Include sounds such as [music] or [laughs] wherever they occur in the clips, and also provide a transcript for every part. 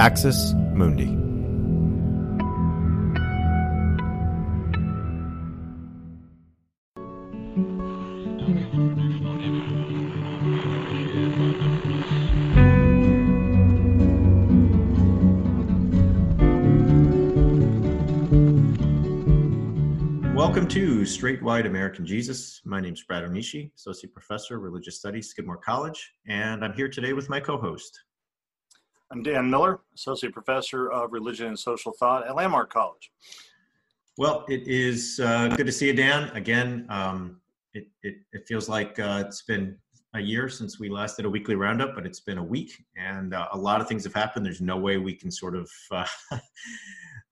Axis Mundi. Welcome to Straight White American Jesus. My name is Brad Onishi, Associate Professor, of Religious Studies, Skidmore College, and I'm here today with my co host. I'm Dan Miller, Associate Professor of Religion and Social Thought at Landmark College. Well, it is uh, good to see you, Dan. Again, um, it, it, it, feels like uh, it's been a year since we last did a weekly roundup, but it's been a week, and uh, a lot of things have happened. There's no way we can sort of. Uh, [laughs]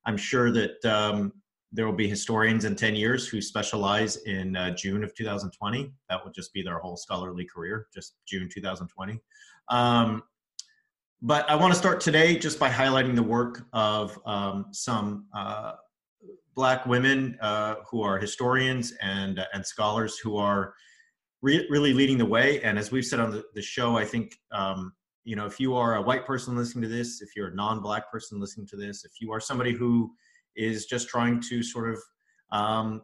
I'm sure that um, there will be historians in 10 years who specialize in uh, June of 2020. That will just be their whole scholarly career, just June 2020. Um, but I want to start today just by highlighting the work of um, some uh, Black women uh, who are historians and, uh, and scholars who are re- really leading the way. And as we've said on the, the show, I think um, you know if you are a white person listening to this, if you're a non-black person listening to this, if you are somebody who is just trying to sort of um,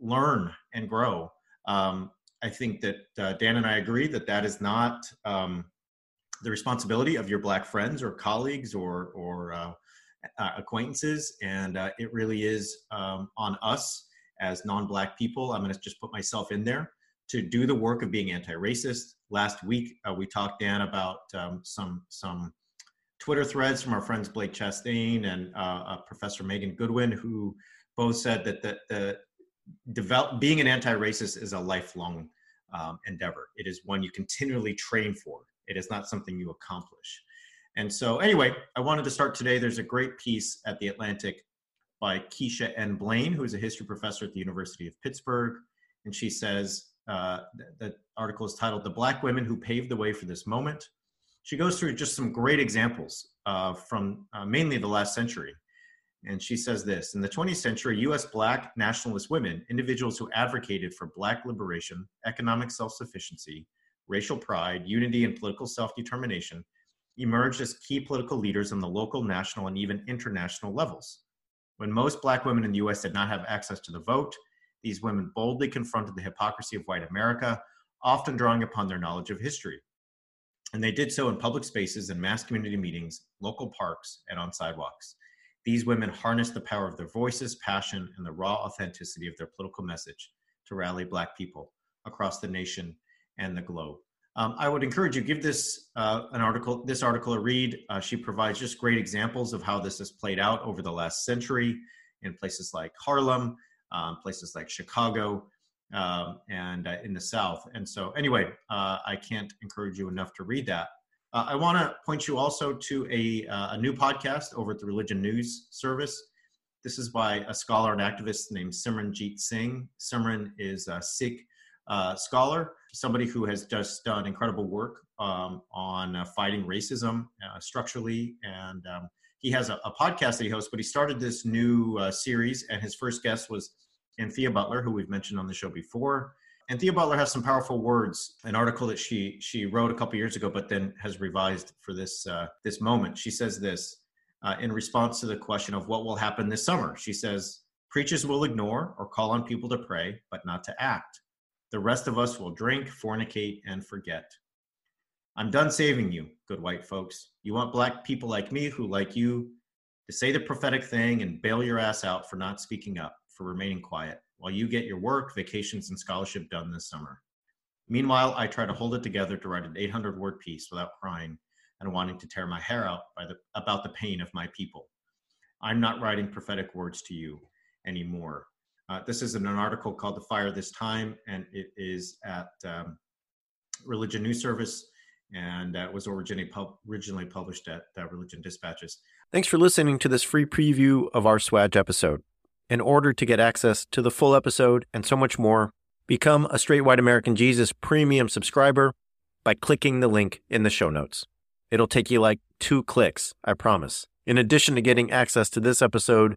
learn and grow. Um, I think that uh, Dan and I agree that that is not um, the responsibility of your black friends or colleagues or or uh, uh, acquaintances, and uh, it really is um, on us as non-black people. I'm going to just put myself in there to do the work of being anti-racist. Last week uh, we talked Dan about um, some some Twitter threads from our friends Blake Chastain and uh, Professor Megan Goodwin, who both said that the, the develop being an anti-racist is a lifelong um, endeavor. It is one you continually train for. It is not something you accomplish. And so, anyway, I wanted to start today. There's a great piece at the Atlantic by Keisha N. Blain, who is a history professor at the University of Pittsburgh, and she says uh, the article is titled "The Black Women Who Paved the Way for This Moment." she goes through just some great examples uh, from uh, mainly the last century. And she says this In the 20th century, US black nationalist women, individuals who advocated for black liberation, economic self sufficiency, racial pride, unity, and political self determination, emerged as key political leaders on the local, national, and even international levels. When most black women in the US did not have access to the vote, these women boldly confronted the hypocrisy of white America, often drawing upon their knowledge of history and they did so in public spaces and mass community meetings, local parks, and on sidewalks. These women harnessed the power of their voices, passion, and the raw authenticity of their political message to rally Black people across the nation and the globe. Um, I would encourage you give this uh, an article, this article a read. Uh, she provides just great examples of how this has played out over the last century in places like Harlem, um, places like Chicago, um, and uh, in the South. And so, anyway, uh, I can't encourage you enough to read that. Uh, I want to point you also to a, uh, a new podcast over at the Religion News Service. This is by a scholar and activist named Simran Jeet Singh. Simran is a Sikh uh, scholar, somebody who has just done incredible work um, on uh, fighting racism structurally. And um, he has a, a, podcast that he hosts, but he started this new series, and his first guest was Anthea Butler, who we've mentioned on the show before. Anthea Butler has some powerful words. An article that she she wrote a couple years ago, but then has revised for this uh, this moment. She says this uh, in response to the question of what will happen this summer. She says, "Preachers will ignore or call on people to pray, but not to act. The rest of us will drink, fornicate, and forget." I'm done saving you, good white folks. You want black people like me who like you to say the prophetic thing and bail your ass out for not speaking up for remaining quiet while you get your work, vacations, and scholarship done this summer. Meanwhile, I try to hold it together to write an 800 word piece without crying and wanting to tear my hair out the, about the pain of my people. I'm not writing prophetic words to you anymore. Uh, this is in an article called The Fire This Time, and it is at um, Religion News Service and uh, was originally, pub- originally published at uh, Religion Dispatches. Thanks for listening to this free preview of our Swag episode. In order to get access to the full episode and so much more, become a Straight White American Jesus premium subscriber by clicking the link in the show notes. It'll take you like two clicks, I promise. In addition to getting access to this episode,